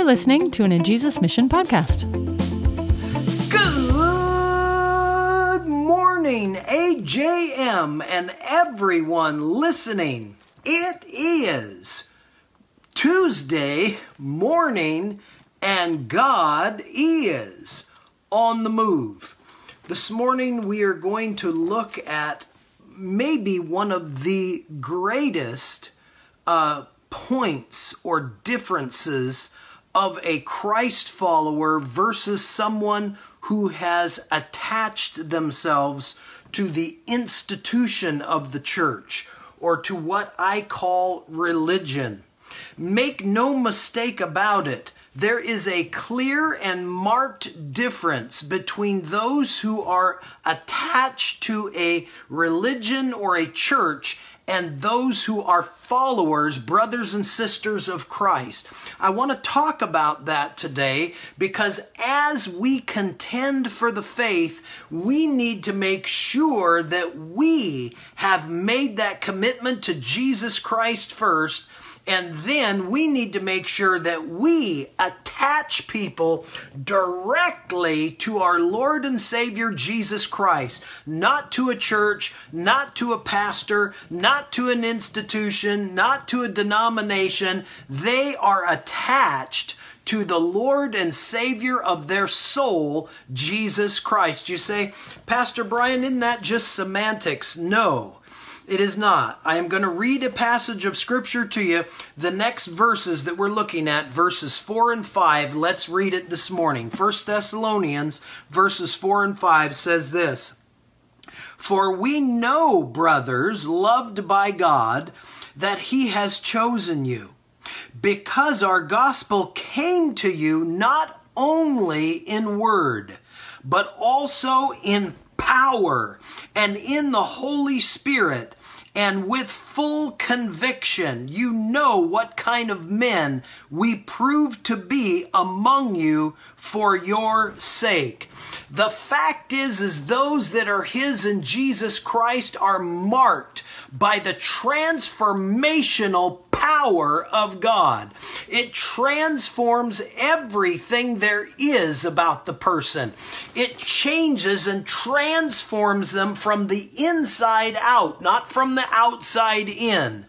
You're listening to an A Jesus Mission podcast. Good morning, AJM, and everyone listening. It is Tuesday morning, and God is on the move. This morning, we are going to look at maybe one of the greatest uh, points or differences of a Christ follower versus someone who has attached themselves to the institution of the church or to what I call religion. Make no mistake about it. There is a clear and marked difference between those who are attached to a religion or a church and those who are followers, brothers and sisters of Christ. I want to talk about that today because as we contend for the faith, we need to make sure that we have made that commitment to Jesus Christ first and then we need to make sure that we attach people directly to our Lord and Savior Jesus Christ, not to a church, not to a pastor, not to an institution, not to a denomination. They are attached to the Lord and Savior of their soul, Jesus Christ. You say, Pastor Brian, isn't that just semantics? No. It is not. I am going to read a passage of scripture to you. The next verses that we're looking at, verses 4 and 5, let's read it this morning. 1 Thessalonians, verses 4 and 5 says this For we know, brothers, loved by God, that He has chosen you, because our gospel came to you not only in word, but also in power and in the Holy Spirit and with full conviction, you know what kind of men we prove to be among you for your sake. The fact is, is those that are His in Jesus Christ are marked by the transformational power of God. It transforms everything there is about the person. It changes and transforms them from the inside out, not from the outside in.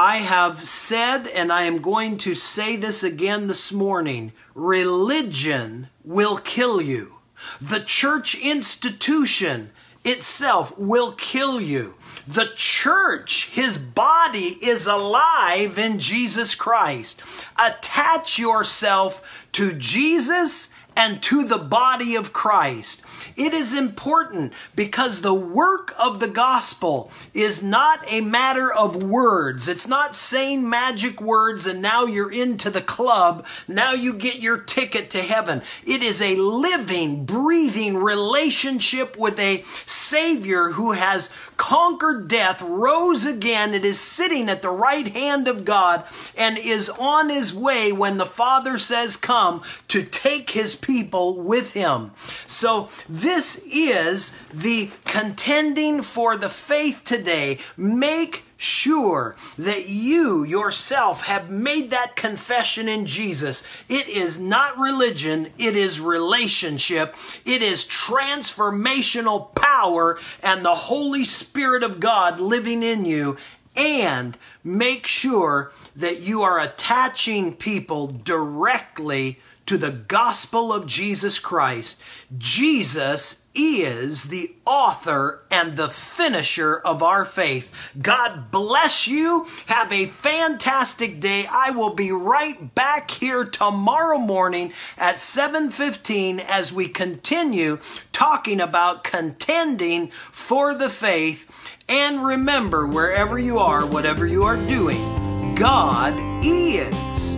I have said, and I am going to say this again this morning religion will kill you. The church institution itself will kill you. The church, his body, is alive in Jesus Christ. Attach yourself to Jesus and to the body of Christ. It is important because the work of the gospel is not a matter of words. It's not saying magic words and now you're into the club. Now you get your ticket to heaven. It is a living, breathing relationship with a Savior who has conquered death, rose again, it is sitting at the right hand of God, and is on his way when the Father says, Come, to take his people with him. So, this is the contending for the faith today. Make sure that you yourself have made that confession in Jesus. It is not religion, it is relationship, it is transformational power and the Holy Spirit of God living in you. And make sure that you are attaching people directly to the gospel of Jesus Christ. Jesus is the author and the finisher of our faith. God bless you. Have a fantastic day. I will be right back here tomorrow morning at 7:15 as we continue talking about contending for the faith. And remember, wherever you are, whatever you are doing, God is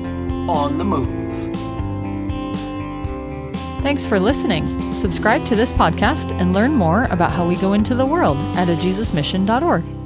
on the move. Thanks for listening. Subscribe to this podcast and learn more about how we go into the world at ajesusmission.org.